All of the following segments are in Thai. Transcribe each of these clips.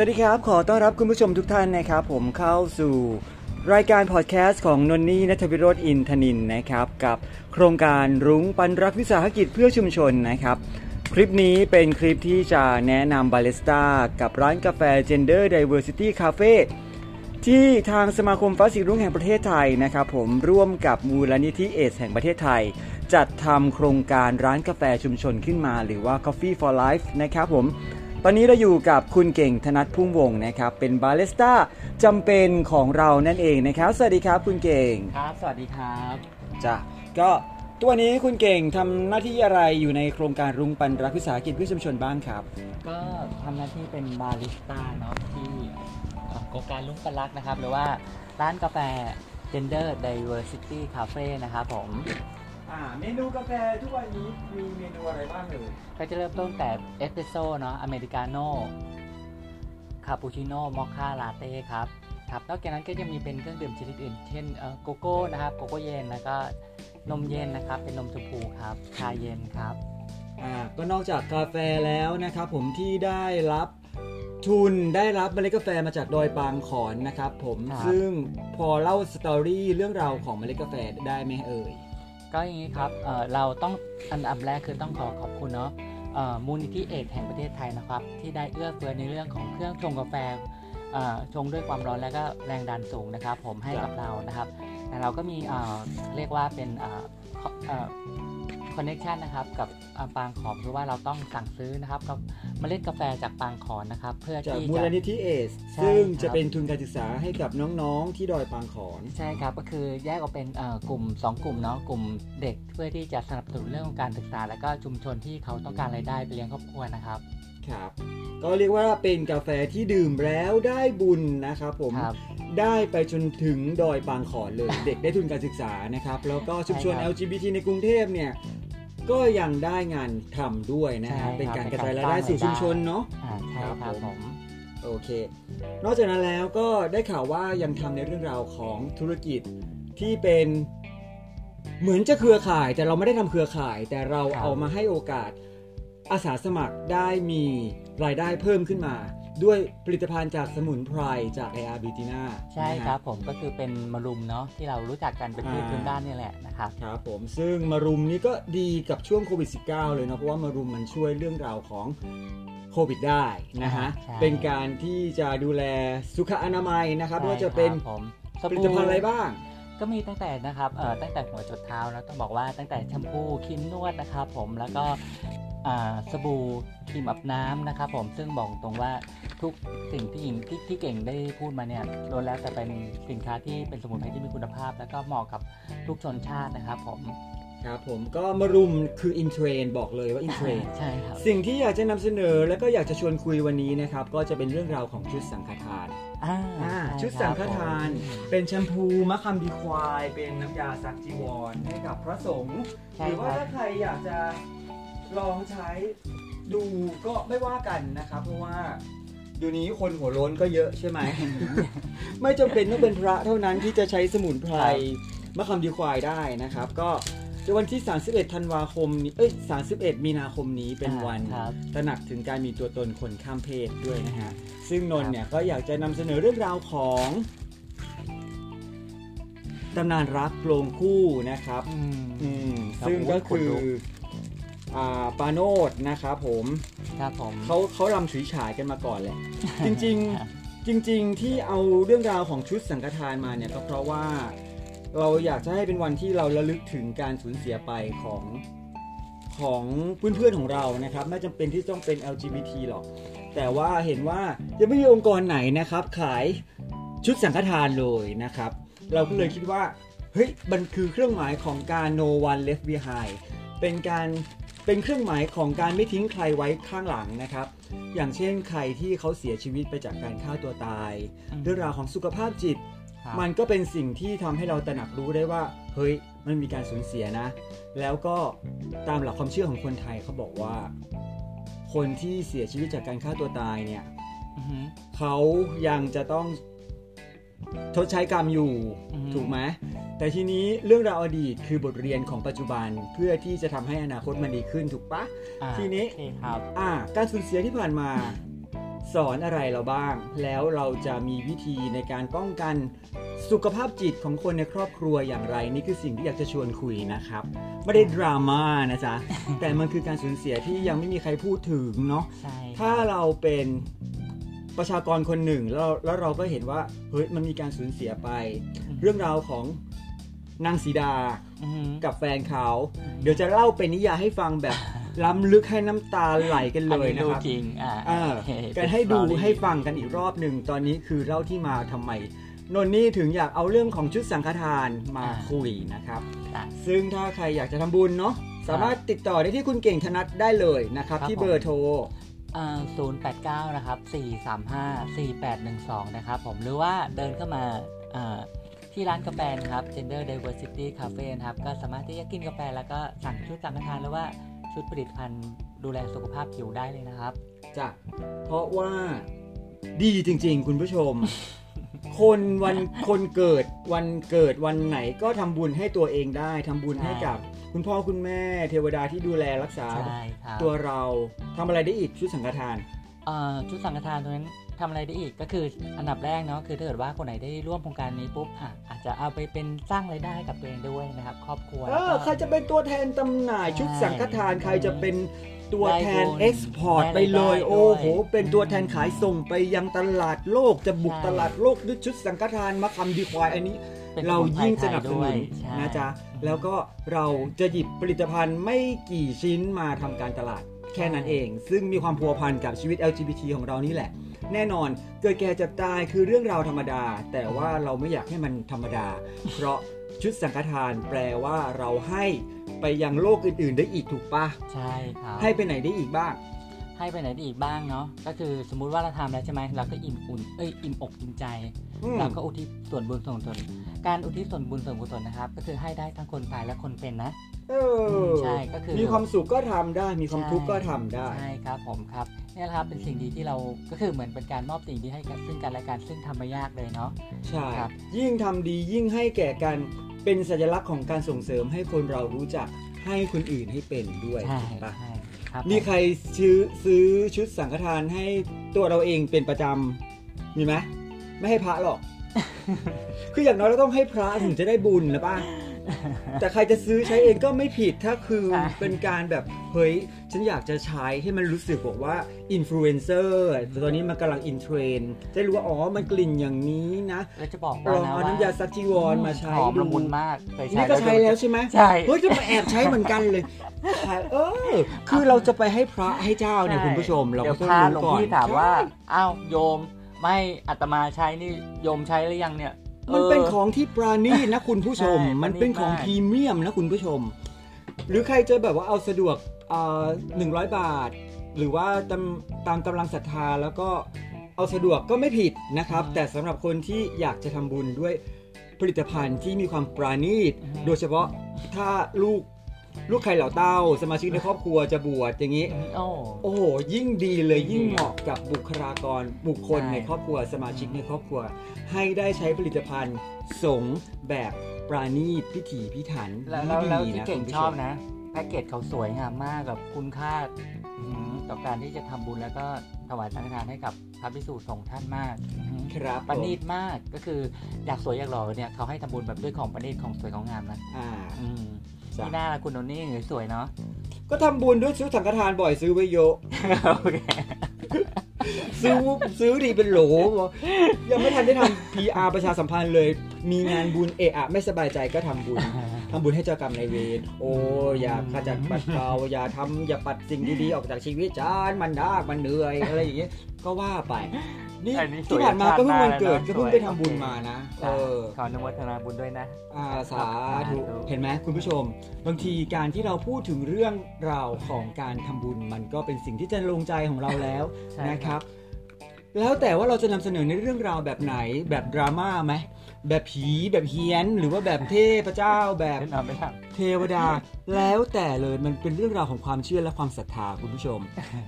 สวัสดีครับ ขอต้อนรับคุณผู้ชมทุกท่านนะครับ ผมเข้าสู่รายการพอดแคสต์ของนนนี่นัทวิโรธอินทนินนะครับ กับโครงการรุ้งปันรักวิสาหกิจเพื่อชุมชนนะครับ คลิปนี้เป็นคลิปที่จะแนะนำบาริสต้ากับร้านกาแฟ Gender Diversity Cafe ที่ทางสมาคมฟ้าสีรุ้งแห่งประเทศไทยนะครับ ผมร่วมกับมูลนิธิเอดส์แห่งประเทศไทย จัดทำโครงการร้านกาแฟชุมชนขึ้นมา หรือว่า Coffee for Life นะครับผม ตอนนี้เราอยู่กับคุณเก่งธนัทพุ่มวงศ์นะครับ เป็นบาริสต้าจำเป็นของเรานั่นเองนะครับ สวัสดีครับคุณเก่งครับ สวัสดีครับจ้ะก็ตัวนี้คุณเก่งทำหน้าที่อะไรอยู่ในโครงการรุ้งปันรักวิสาหกิจเพื่อชุมชนบ้างครับ ก็ทำหน้าที่เป็นบาริสต้าเนาะที่เอ่อโครงการลุงปลักนะครับ หรือว่าร้านกาแฟ Gender Diversity Cafe นะครับผม อ่าเมนูกาแฟทุกวันนี้มีเมนูอะไรบ้างเอ่ยก็จะเริ่มต้นแต่เอสเปรสโซ่เนาะอเมริกาโน่คาปูชิโน่มอคค่าลาเต้ครับครับนอกจากนั้นก็จะมีเป็นเครื่องดื่มชนิดอื่น เช่นเอ่อโกโก้นะครับโกโก้เย็นแล้วก็นมเย็นนะครับ เป็นนมชมพูครับชาเย็นครับอ่าก็นอกจากกาแฟแล้วนะครับผมที่ได้รับทุนได้รับเมล็ดกาแฟมาจากดอยปางขอนนะครับผมครับซึ่งพอเล่า storyเรื่องราวของเมล็ดกาแฟได้ไหมเอ่ย ก็อย่างนี้ครับเเราต้องอันดับแรกคือต้องขอขอบคุณเนาะมูลนิธิเอกแห่งประเทศไทยนะครับ ที่ได้เอื้อเฟื้อในเรื่องของเครื่องชงกาแฟชงด้วยความร้อนและก็แรงดันสูงนะครับ ผมให้กับเรานะครับแต่เราก็มีเรียกว่าเป็น คอนเนคชันนะครับกับอ่าปางขอมคือว่าเราต้องสั่งซื้อนะครับกับเมล็ดกาแฟจากปางขอนนะครับ เพื่อจากที่มูจะลนิธิเอสใช่ซึ่งครับจะเป็นทุนการศึกษาให้กับน้องๆที่ดอยปางขอนใช่ครับก็คือแยกออกเป็นเอ่อกลุ่ม 2 กลุ่มเนาะกลุ่มเด็กเพื่อที่จะสนับสนุนเรื่องของการศึกษา และก็ชุมชนที่เขาต้องการรายได้ไปเลี้ยงครอบครัวนะครับครับก็เรียกว่าเป็นกาแฟที่ดื่มแล้วได้บุญนะครับผมครับได้ไปจนถึงดอยปางขอนเลย เด็กได้ทุนการศึกษานะครับ แล้วก็ชุมชนใช่ครับ LGBT ในกรุงเทพเนี่ย ก็ยังได้งานทำด้วยนะฮะใช่ครับเป็นการกระจายเป็นรายการได้สู่สร้างชุมรายได้ชนเนาะ อ่าใช่ครับครับผมผมโอเค นอกจากนั้นแล้วก็ได้ข่าวว่ายังทำในเรื่องราวของธุรกิจที่เป็นเหมือนจะเครือข่าย แต่เราไม่ได้ทำเครือข่าย แต่เราเอามาให้โอกาสอาสาสมัครได้มีรายได้เพิ่มขึ้นมา ด้วยผลิตภัณฑ์จากสมุนไพรจาก AR b i t i n a ใช่ครับผมก็คือเป็นมะรุมเนาะที่เรารู้จักกันเป็นพืชอ่าพื้นบ้านนี่แหละนะครับครับผมซึ่งมารุมนี้ก็ดีกับช่วงโควิด -19 เลยเนาะเพราะว่ามารุมมันช่วยเรื่องราวของโควิดได้นะฮะใช่เป็นการที่จะดูแลสุขอนามัยนะครับไม่ว่าจะเป็นใช่ครับผมสผลิบู่ตภัณฑ์อะไรบ้างก็มีตั้งแต่นะครับเอ่อตั้งแต่หัวจดเท้าแล้วต้องบอกว่าตั้งแต่แชมพูครีมนวดนะครับผมแล้วก็อ่า สบู่ครีมอาบน้ำนะครับผมซึ่งบอกตรงว่าทุกสิ่งที่หญิงที่ที่เก่งได้พูดมาเนี่ยล้วนแล้วแต่เป็นสินค้าที่เป็นสมุนไพรที่มีคุณภาพ แล้วก็เหมาะกับทุกชนชาตินะครับผมครับผมก็มารุมคือ in trend บอกเลยว่า in trend ใช่ครับสิ่งที่อยากจะนำเสนอแล้วก็อยากจะชวนคุยวันนี้นะครับ ก็จะเป็นเรื่องราวของชุดสังฆทานอ่าอ่าชุดสังฆทานผมเป็นแชมพูมะคำดีควาย เป็นน้ำยาซักจีวรให้กับพระสงฆ์ใช่หรือว่าครับถ้าใครอยากจะ ลองใช้ดูก็ไม่ว่ากันนะครับ เพราะว่าเดี๋ยวนี้คนหัวโล้นก็เยอะใช่ไหม ไม่จำเป็นต้องเป็นพระเท่านั้นที่จะใช้สมุนไพรมะคำดีควายได้นะครับ ก็ในวันที่ 31 ธันวาคมนี้เอ้ย 31 มีนาคมนี้เป็นวันครับตระหนักถึงการมีตัวตนคนข้ามเพศด้วยนะฮะ ซึ่งนนท์เนี่ยก็อยากจะนำเสนอเรื่องราวของตำนานรักโลงคู่นะครับอืมอืมครับซึ่งก็โอ้ยขนคือลุก อ่าปาโนดนะครับผมครับผม เขาเขาลำฉุยฉายกันมาก่อนแหละ จริงครับๆจริง ๆ ที่เอาเรื่องราวของชุดสังฆทานมาเนี่ยก็เพราะว่า เราอยากจะให้เป็นวันที่เราระลึกถึงการสูญเสียไปของของเพื่อนๆของเรานะครับไม่จำเป็นที่ต้องเป็น LGBT หรอก แต่ว่าเห็นว่ายังไม่มีองค์กรไหนนะครับ ขายชุดสังฆทานเลยนะครับ เราก็เลยคิดว่าเฮ้ยมันคือเครื่องหมายของการ no one left behind เป็นการ เป็นเครื่องหมายของการไม่ทิ้งใครไว้ข้างหลังนะครับ อย่างเช่นใครที่เขาเสียชีวิตไปจากการฆ่าตัวตาย เรื่องราวของสุขภาพจิตครับมันก็เป็นสิ่งที่ทำให้เราตระหนักรู้ได้ว่า เฮ้ย มันมีการสูญเสียนะ แล้วก็ตามหลักความเชื่อของคนไทยเขาบอกว่า คนที่เสียชีวิตจากการฆ่าตัวตายเนี่ยอือฮึเขายังจะต้อง ทดใช้กรรมอยู่อืมถูกไหมแต่ทีนี้เรื่องราวอดีตคือบทเรียนของปัจจุบันเพื่อที่จะทำให้อนาคตมันดีขึ้นถูกปะอ่าทีนี้โอเคครับอ่าการสูญเสียที่ผ่านมาสอนอะไรเราบ้าง แล้วเราจะมีวิธีในการป้องกันสุขภาพจิตของคนในครอบครัวอย่างไร นี่คือสิ่งที่อยากจะชวนคุยนะครับ ไม่ได้ดราม่านะจ๊ะ แต่มันคือการสูญเสียที่ยังไม่มีใครพูดถึงเนาะใช่ถ้าเราเป็น ประชากรคนหนึ่งแล้วแล้วเราก็เห็นว่าเฮ้ยมันมีการสูญเสียไป เรื่องราวของนางสีดาอือหือกับแฟนเขาเดี๋ยวจะเล่าเป็นนิยายให้ฟังแบบล้ำลึกให้น้ำตาไหลกันเลยอันะครับจริงอ่าอ่าโอเคกันให้ดูเป็น story ให้ฟังกันอีกรอบหนึ่งตอนนี้คือเล่าที่มาทำไมนนนี่ถึงอยากเอาเรื่องของชุดสังฆทานมาคุยนะครับอะซึ่งถ้าใครอยากจะทำบุญเนาะสามารถติดต่อได้ที่คุณเก่งธนัทได้เลยนะครับครับที่ผมเบอร์โทรอ่า 089 นะครับ 435 4812 นะครับผมหรือว่าเดินเข้ามาอ่าที่ร้านกาแฟนะครับ Gender Diversity Cafe นะครับ ก็สามารถที่จะกินกาแฟแล้วก็สั่งชุดสังฆทานหรือว่าชุดผลิตภัณฑ์ดูแลสุขภาพผิวได้เลยนะครับจ้ะเพราะว่าดีจริง ๆ คุณผู้ชม คนวันคนเกิดวันเกิดวันไหนก็ทำบุญให้ตัวเองได้ทำบุญใช่ให้กับ คุณพ่อคุณแม่เทวดาที่ดูแลรักษา ใช่ครับตัวเราทำอะไรได้อีกชุดสังฆทานอ่าชุดสังฆทานตรงนั้นทำอะไรได้อีกก็คืออันดับแรกเนาะคือถ้าเกิดว่าคนไหนได้ร่วมโครงการนี้ปุ๊บอะอาจจะเอาไปเป็นสร้างรายได้ให้กับตัวเองด้วยนะครับ ครอบครัวเอแล้วอก็ ใครจะเป็นตัวแทนจำหน่ายชุดสังฆทาน ใครจะเป็นตัวแทนได้บุญเอ็กซ์พอร์ตได้ไปเลย ได้ด้วยโอ้โหเป็นตัวแทนขายส่งไปยังตลาดโลกจะบุกใช่ ตลาดโลกด้วยชุดสังฆทานมาคำดีควายอันนี้ เป็นเรายิ่งสนับสด้นุวยนใช่นะจ๊ะแล้วก็เราจะหยิบผลิตภัณฑ์ไม่กี่ชิ้นมาทำการตลาดแค่นั้นเอง ซึ่งมีความพัวพันกับชีวิต LGBT ของเรานี่แหละ แน่นอนเกิดแก่เจ็บตายคือเรื่องราวธรรมดา แต่ว่าเราไม่อยากให้มันธรรมดา เพราะชุดสังฆทานแปลว่าเราให้ไปยังโลกอื่น ๆ ได้อีกถูกปะใช่ครับให้ไปไหนได้อีกบ้าง ให้ไปไหนได้อีกบ้างเนาะก็คือสมมุติว่าเราทำแล้วใช่ไหมเราก็อิ่มอุ่นเอ้ยอิ่มอกอิ่มใจอืมเราก็อุทิศส่วนบุญส่วนกุศล การอุทิศส่วนบุญส่วนกุศลนะครับ ก็คือให้ได้ทั้งคนตายและคนเป็นนะเออใช่ก็คือมีความสุขก็ทำได้ มีความใช่ทุกข์ก็ทำได้ ใช่ครับผมครับเนี่ยแหละครับเป็นสิ่งดีที่เราก็คือเหมือนเป็นการมอบสิ่งดีให้กันซึ่งกันและกันซึ่งทำไม่ยากเลยเนาะใช่ครับยิ่งทำดียิ่งให้แก่กันเป็นสัญลักษณ์ของการส่งเสริมให้คนเรารู้จักให้คนอื่นให้เป็นด้วยใช่ถูกปะใช่ครับมีใครซื้อซื้อชุดสังฆทานให้ตัวเราเองเป็นประจำมีไหมไม่ให้พระหรอก คืออย่างน้อยเราต้องให้พระถึงจะได้บุญนะป้าแต่ใครจะซื้อใช้เองก็ไม่ผิดถ้าคือใช่เป็นการแบบ เฮ้ย ฉันอยากจะใช้ให้มันรู้สึกบอกว่าอินฟลูเอนเซอร์ตอนนี้มันกำลังอินเทรนด์จะรู้ว่า อ๋อ มันกลิ่นอย่างนี้นะแล้วจะบอกลว่าองนะเอาว่าน้ำยาซักจีวรมาใช้หอมดูละมุนมากเคยใช้นี่ก็ใช้แล้วใช่ไหมใช่เฮ้ยจะมาแอบใช้เหมือนกันเลยใช่เออ คือเราจะไปให้พระให้เจ้าเนี่ยคุณผู้ชม เราเดี๋ก็ยวต้องพระรู้หลวงก่อนพี่ถามว่าใช่อ้าวโยม ไม่อัตมาใช้นี่โยมใช้หรือยังเนี่ย มันเป็นออของที่ปราณีตนะคุณผู้ชมใช่มันเป็นของปราณีตมากพรีเมียมนะคุณผู้ชม หรือใครจะแบบว่าเอาสะดวกหนึ่งร้อยบาท หรือว่าตามตามกำลังศรัทธาแล้วก็เอาสะดวกก็ไม่ผิดนะครับ แต่สำหรับคนที่อยากจะทำบุญด้วยผลิตภัณฑ์ที่มีความปราณีต โดยเฉพาะถ้าลูก ลูกใครเหล่าเต้า สมาชิกในครอบครัวจะบวชอย่างนี้ โอ้ โอ้โหยิ่งดีเลยยิ่ยิ่งงดีเหมาะกับบุคลากรบุคคลใช่ ในครอบครัว สมาชิกในครอบครัว ให้ได้ใช้ผลิตภัณฑ์สงฆ์แบบปราณีตพิถีพิถันแล้วแล้วแล้วดีที่นะเก่งคุณผู้ชอบนะ แพ็กเกจเขาสวยงามมากแบบคุณค่าอื้อหือต่อการที่จะทำบุญแล้วก็ถวายสังฆทานให้กับพระภิกษุสงฆ์ท่านมากอื้อหือครับประณีผมตมากก็คืออยากสวยอยากหล่อเนี่ยเขาให้ทำบุญแบบด้วยของประณีตของสวยของงามนะ อ่า อืม จ้ะนี่หน้าละคุณโนนี่สวยเนาะก็ทำบุญด้วยซื้อสังฆทานบ่อยซื้อไว้เยอะ โอเคซื้อซื้อดีเป็นโหลบอกยังไม่ทันได้ทำ PR ประชาสัมพันธ์เลย มีงานบุญเอะอะไม่สบายใจก็ทำบุญทำบุญให้เจ้ากรรมนายเวรโอ้อย่าขจัดปัดเป่าอย่าทำอย่าปัดสิ่งดีๆออกจากชีวิตจานมันดากมันเหนื่อยอะไรอย่างเงี้ยก็ว่าไป นี่อันนี้สวยที่ผ่านมาก็เพิ่งวันเกิดชาติหน้าก็เพิ่งแล้วนะไปทำบุญมานะเออขออนุโมทนาบุญด้วยนะอาสาสาธุธุเห็นไหมคุณผู้ชม บางทีการที่เราพูดถึงเรื่องราวของการทำบุญมันก็เป็นสิ่งที่จะลงใจของเราแล้วใช่นะครับ แล้วแต่ว่าเราจะนำเสนอในเรื่องราวแบบไหนแบบดราม่าไหม แบบผีแบบเฮี้ยน หรือว่าแบบเทพเจ้าแบบเล่นเอาไม่ทเทวดา แล้วแต่เลยมันเป็นเรื่องราวของความเชื่อและความศรัทธาคุณผู้ชม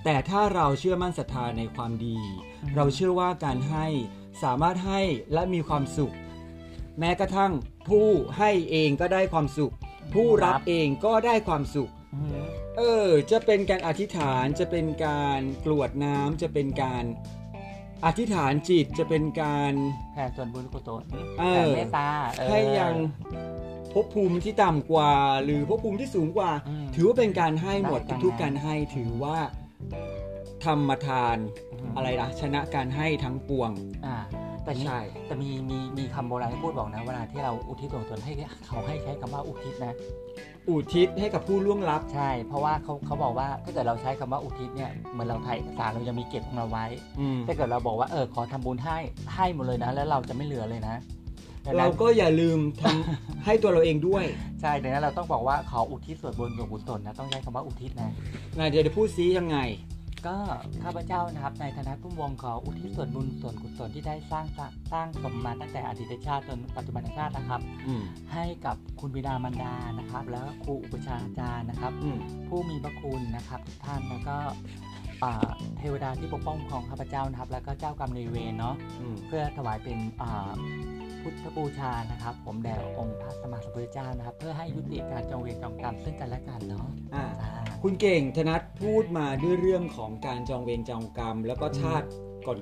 แต่ถ้าเราเชื่อมั่นศรัทธาในความดี เราเชื่อว่าการให้สามารถให้และมีความสุข แม้กระทั่งผู้ให้เองก็ได้ความสุข ผู้รับเองก็ได้ความสุขำอื้อหือเออ จะเป็นการอธิษฐานจะเป็นการกรวดน้ำจะเป็นการ อธิษฐานจิตจะเป็นการแผ่ส่วนบุญกุศลเออแผ่เมตตาเออให้ยังภพภูมิที่ต่ำกว่า หรือภพภูมิที่สูงกว่าอืมถือว่าเป็นการให้หมดได้การทุกๆให้การให้ถือว่าธรรมทานมอะไรนะชนะการให้ทั้งปวงอ่า แต่นี่ใช่ แต่มีมีมีคำโบราณที่พูดบอกนะ เวลาที่เราอุทิศส่วนตนให้เขาให้ใช้คำว่าอุทิศนะ อุทิศให้กับผู้ล่วงลับ ใช่ เพราะว่าเขาเขาบอกว่าถ้าเกิดเราใช้คำว่าอุทิศเนี่ยเหมือนเราถ่ายเอกสารเรายังมีเก็บของเราไว้ อืมถ้าเกิดเราบอกว่าเออขอทำบุญให้ให้หมดเลยนะ แล้วเราจะไม่เหลือเลยนะดังเรานั้นก็อย่าลืมทำ ให้ตัวเราเองด้วยใช่ดังนั้นเราต้องบอกว่าขออุทิศส่วนบุญส่วนกุศลนะต้องใช้คำว่าอุทิศนะนายเดี๋ยวจะพูดซียังไง ก็ข้าพเจ้านะครับในฐานะผู้วงขออุทิศส่วนบุญส่วนกุศลที่ได้สร้างสร้างสร้างสมมาตั้งแต่อดีตชาติจนปัจจุบันชาตินะครับอืมให้กับคุณบิดามารดานะครับ แล้วก็ครูอุปชฌาย์อาจารย์นะครับอืมผู้มีพระคุณนะครับทุกท่านแล้วก็อ่าเทวดาที่ปกป้องของข้าพเจ้านะครับ แล้วก็เจ้ากรรมนายเวรเนาะอืมเพื่อถวายเป็นอ่า พุทธบูชานะครับ ผมแด่องค์พระสมมาสัมพุทธเจ้านะครับ เพื่อให้ยุติการจองเวรจองกรรมซึ่งกันและกันเนาะอ่าอ่าคุณเก่งธนัทพูดมาด้วยเรื่องของการจองเวรจองกรรม แล้วก็ชาติ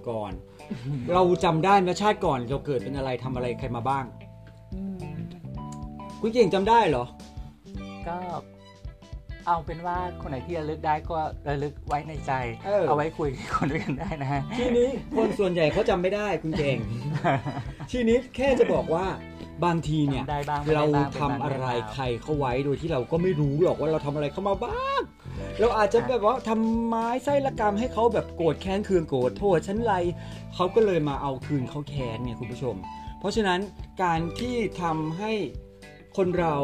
ก่อนๆเราจำได้ไหมชาติก่อนเราเกิดเป็นอะไรทำอะไรใครมาบ้าง อืมคุณเก่งจำได้เหรอ ก็เอาเป็นว่าคนไหนที่ระลึกได้ก็ระลึกไว้ในใจเออเอาไว้คุยกับคนด้วยกันได้นะฮะ ทีนี้คนส่วนใหญ่เขาจำไม่ได้คุณเก่ง ทีนี้แค่จะบอกว่าบางทีเนี่ยจำได้บ้างไม่เราได้บ้างทำอะไรเป็นบางเรื่องราวใครเข้าไว้โดยที่เราก็ไม่รู้หรอกว่าเราทำอะไรเข้ามาบ้าง เราอาจจะแบบว่าทำไม้ไส้ละกรรมให้เขาแบบโกรธแค้นเคืองโกรธโทษฉันไรเขาก็เลยมาเอาคืนเขาแค้นเนี่ยคุณผู้ชม เพราะฉะนั้นการที่ทำให้คนเรา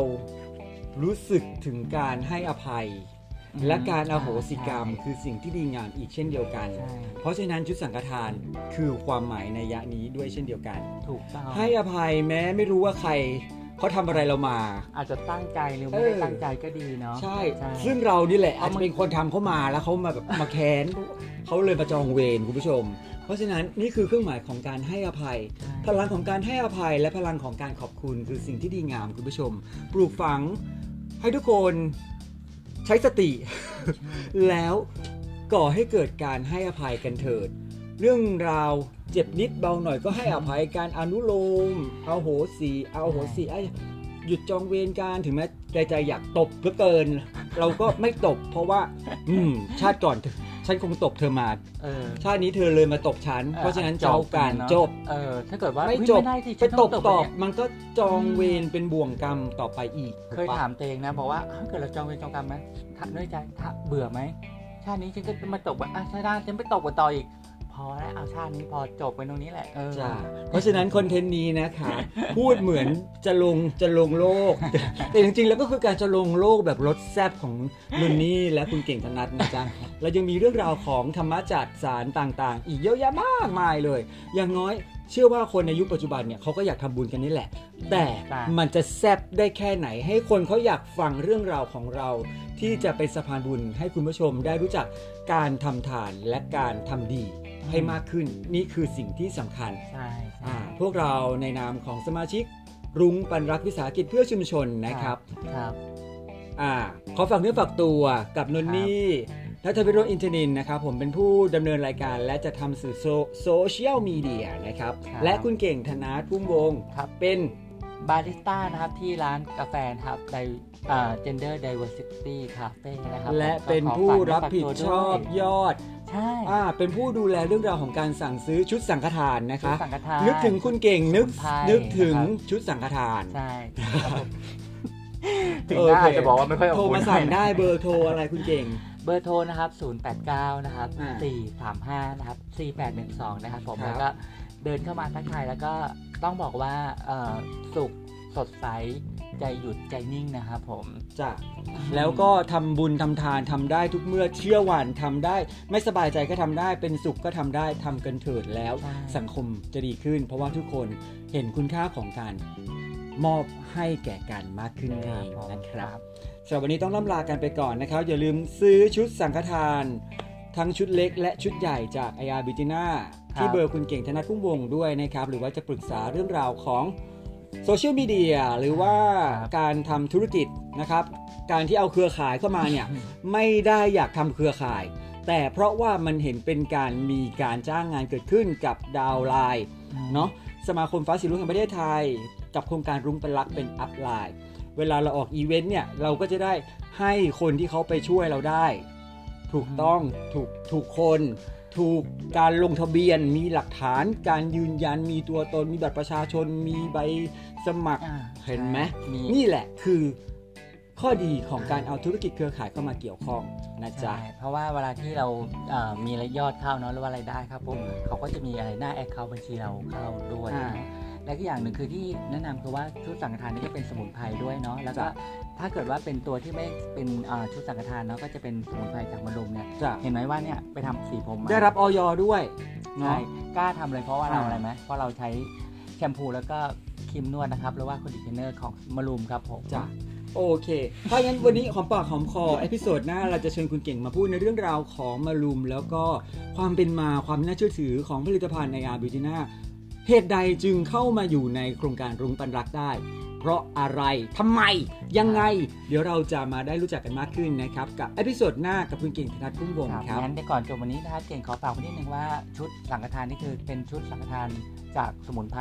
รู้สึกถึงการให้อภัย และการอโหสิกรรม คือสิ่งที่ดีงามอีกเช่นเดียวกันใช่เพราะฉะนั้นชุดสังฆทานคือความหมายในยะนี้ด้วยเช่นเดียวกัน ถูกต้องให้อภัยแม้ไม่รู้ว่าใครเขาทำอะไรเรามา อาจจะตั้งใจหรือไม่เอได้อตั้งใจก็ดีเนาะใช่ใช่ซึ่งเรานี่แหละเพอาจราะมันจะเป็นคนทำเขามาแล้วเขามาแบบมาแค้นเขาเลยมาจองเวรคุณผู้ชม เพราะฉะนั้นนี่คือเครื่องหมายของการให้อภัยใช่พลังของการให้อภัยและพลังของการขอบคุณคือสิ่งที่ดีงามคุณผู้ชม ปลูกฝังให้ทุกคน ใช้สติ แล้วก่อให้เกิดการให้อภัยกันเถิด เรื่องราวเจ็บนิดเบาหน่อยก็ให้อภัยการอนุโลมเอาโหสีเอาโหสีไอ้หยุดจองเวรการถึงแม้ใจใจอยากตบเหลือเกิน เราก็ไม่ตบเพราะว่า อืม ชาติก่อนเธอ ฉันคงตบเธอมาเออชาตินี้เธอเลยมาตบฉัน เพราะฉะนั้นเจ้ากันเอะจบเออถ้าเกิดว่าไม่อุ๊ยจบได้ที่ไปฉันตอบงตอบเนี่ยมันก็จองอืมเวรเป็นบ่วงกรรมต่อไปอีก เคยถามตัวเองนะบอกว่าถ้าเกิดเราจองเวรจองกรรมไหมถ้าด้วยใจถ้าเบื่อไหมชาตินี้ฉันก็จะมาตกว่าอะชาติหน้าฉันไปตกกันต่ออีก พอแล้วเอาชาตินี้พอจบไปตรงนี้แหละเออจ้าเพราะฉะนั้นคอนเทนต์นี้นะคะ พูดเหมือนจะลงจะลงโลก แต่จริงๆแล้วก็คือการจะลงโลกแบบรสแซบของลุนนี่และคุณเก่งธนัทนะจ๊ะแล้วยังมีเรื่องราวของธรรมะจัดสารต่างๆ อีกเยอะแยะมากมายเลย อย่างน้อยเชื่อว่าคนในยุคปัจจุบันเนี่ยเขาก็อยากทำบุญกันนี่แหละ แต่มันจะแซบได้แค่ไหน ให้คนเขาอยากฟังเรื่องราวของเรา ที่จะเป็นสะพานบุญให้คุณผู้ชมได้รู้จักการทำทานและการทำดี ให้มากขึ้น นี่คือสิ่งที่สำคัญใช่ใช่อ่าพวกเราในนามของสมาชิกรุ้งปันรักวิสาหกิจเพื่อชุมชนนะครับครับอ่าขอฝากเนื้อฝากตัวกับนนนี่และทวิโรจน์อินทนินนะครับ ผมเป็นผู้ดำเนินรายการและจะทำสื่อโซโซเชียลมีเดียนะครับครับและคุณเก่งธนาพุ่มวงศ์ครับเป็นบาริสต้านะครับที่ร้านกาแฟนะครับในอ่า gender diversity cafe นะครับ และผมก็เป็นขอผู้ฝากรับผิดชอบฝากตัวด้วยยอด ใช่อ่าเป็นผู้ดูแลเรื่องราวของการสั่งซื้อชุดสังฆทานนะคะชุดสังฆทานนึกถึงคุณเก่งนึกสมุนไพรนึกถึงนะครับชุดสังฆทานใช่ครับผมถึงโอหน้าเคจะบอกว่าไม่ค่อยอบโทรอุ่นมาสั่งได้เบอร์โทรอะไรคุณเก่งเบอร์โทรนะครับ 089 นะครับอ่า435 นะครับ 4812 นะครับ ผมครับแล้วก็เดินเข้ามาทักทายแล้วก็ต้องบอกว่าเอ่อสุขสดใส ใจหยุดใจนิ่งนะครับผมจ้ะแล้วก็ทำบุญทำทานทำได้ทุกเมื่อเชื่อหวันทำได้ ไม่สบายใจก็ทำได้เป็นสุขก็ทำได้ทำกันเถิดแล้ว ใช่ สังคมจะดีขึ้น เพราะว่าทุกคนเห็นคุณค่าของการมอบให้แก่กันมากขึ้นเองนะครับ สำหรับวันนี้ต้องล่ำลากันไปก่อนนะครับ อย่าลืมซื้อชุดสังฆทาน ทั้งชุดเล็กและชุดใหญ่จาก i อ r b i t i n a ที่เบอร์คุณเก่งธนัทพุ่มวงศ์ด้วยนะครับ หรือว่าจะปรึกษาเรื่องราวของ โซเชียลมีเดียหรือว่าการทำธุรกิจนะครับ การที่เอาเครือข่ายเข้ามาเนี่ยไม่ได้อยากทำเครือข่าย แต่เพราะว่ามันเห็นเป็นการมีการจ้างงานเกิดขึ้นกับดาวไลน์เนาะสมาคมฟ้าสีรุ้งแห่งประเทศไทย กับโครงการรุ้งเป็นรักเป็นอัพไลน์เวลาเราออกอีเวนต์เนี่ยเราก็จะได้ให้คนที่เขาไปช่วยเราได้ ถูกต้องถูกถูกคน ถูกการลงทะเบียน มีหลักฐานการยืนยันมีตัวตนมีบัตรประชาชนมีใบสมัครอ่าเห็นไหมมีนี่แหละคือข้อดีของการเอาธุรกิจเครือข่ายเข้ามาเกี่ยวข้องนะจ๊ะใช่เพราะว่าเวลาที่เราเอ่อมีรายยอดเข้าเนาะหรือว่ารายได้ครับผมเขาก็จะมีอะไรหน้าแอคเคาท์บัญชีเราเข้าด้วยอ่า และก็อย่างหนึ่งคือที่แนะนำคือว่าชุดสังฆทานนี่ก็เป็นสมุนไพรด้วยเนาะแล้วก็จ้ะถ้าเกิดว่าเป็นตัวที่ไม่เป็นเอ่อชุดสังฆทานเนาะก็จะเป็นสมุนไพรจากมะรุมเนี่ยจะเห็นไหมว่าเนี่ยไปทำสีผมมาได้รับออยด้วยใช่เนาะกล้าทำเลยเพราะว่าเราอ่าอะไรไหมเพราะเราใช้แชมพูแล้วก็ครีมนวดนะครับหรือว่าคอนดิชเนอร์ของมะรุมครับผมจ้ะโอเค เพราะงั้นวันนี้หอมปากหอมคอ episode หน้าเราจะเชิญคุณเก่งมาพูดในเรื่องราวของมะรุม แล้วก็ความเป็นมาความน่าเชื่อถือของผลิตภัณฑ์ในอาบิจิน่า เหตุใดจึงเข้ามาอยู่ในโครงการรุ้งปันรักได้ เพราะอะไรทำไม ยังไง เดี๋ยวเราจะมาได้รู้จักกันมากขึ้นนะครับ กับ episode หน้ากับคุณเก่งธนัทพุ่มวงศ์ครับครับงั้นเดี๋ยวก่อนจบวันนี้นะครับเก่งขอฝากไว้นิดนึงว่าชุดสังฆทานนี่คือเป็นชุดสังฆทานจากสมุนไพร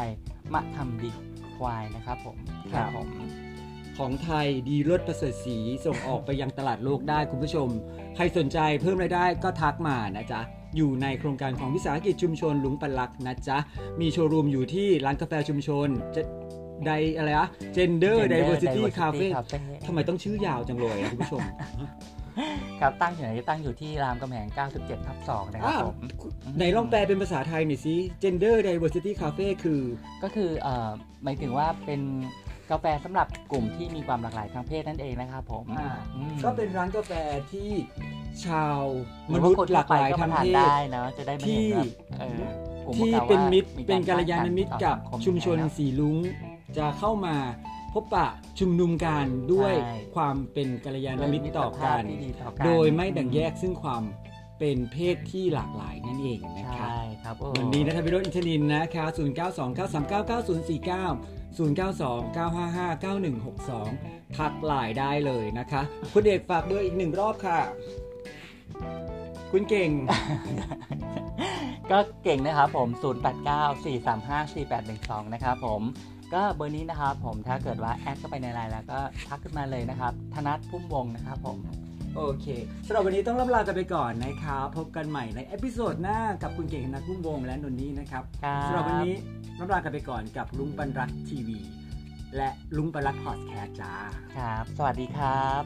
มะทำดีควายนะครับผมครับ ผมของไทยดีรสประเสริฐสีส่งออกไปยังตลาดโลกได้คุณผู้ชม ใครสนใจเพิ่มรายได้ก็ทักมานะจ๊ะ อยู่ในโครงการของวิสาหกิจชุมชนหลุงปันลักนะจ๊ะ มีโชว์รูมอยู่ที่ร้านกาแฟชุมชนจะไดอะไรอะ Gender Diversity Cafe ทำไมต้องชื่อยาวจังเลยอะคุณผู้ชม ครับตั้งอยู่ไหนตั้งอยู่ที่รามคำแหง 97 ทับ 2 นะครับอ่าผมไหนลองแปลเป็นภาษาไทยหน่อยสิ Gender Diversity Cafe คือ ก็คือเอ่อหมายถึงว่าเป็นกาแฟสำหรับกลุ่มที่มีความหลากหลายทางเพศนั่นเองนะครับผมอ่าอืมก็เป็นร้านกาแฟที่ ชาวหมรือนุว่าษคนย์หลากหลายทั่วไปทางก็มเพศได้เนอะจะได้ไม่เห็นแบบเออกลุ่มที่พวกราเป็นมิตรว่าเป็นกัลยาณมิตรกับต่อสังคชุมชนยังไงเอะสีลุงจะเข้ามาพบปะชุมนุมกันด้วยใช่ความเป็นกัลยาณมิตรต่อภากัพนที่ดีต่อกัน โดยไม่แบ่งแยกซึ่งความเป็นเพศที่หลากหลายนั่นเองนะครับใช่ครับโอ้วันนี้นัทวิโรจน์อินทนินท์นะคะ0 9 2 9 3 9 9 0 4 9 0 9 2 9 5 5 9 1 6 2 ทักไลน์ได้เลยนะคะ คุณเอกฝากเบอร์อีกหนึ่งรอบค่ะ คุณเก่ง ก็เก่งนะครับผม 0894354812 นะครับผมก็เบอร์นี้นะครับผมถ้าเกิดว่าแอดเข้าไปในไลน์แล้วก็ทักขึ้นมาเลยนะครับ ธนัทพุ่มวงศ์นะครับผม โอเคสำหรับวันนี้ต้องล่ำลากันไปก่อนนะครับ พบกันใหม่ใน episode หน้ากับคุณเก่งนักพุ่มวงศ์และนนนี่นะครับครับสำหรับวันนี้ล่ำลากันไปก่อนกับรุ้งปันรักทีวี และรุ้งปันรักพอดแคสต์จ้าครับ สวัสดีครับ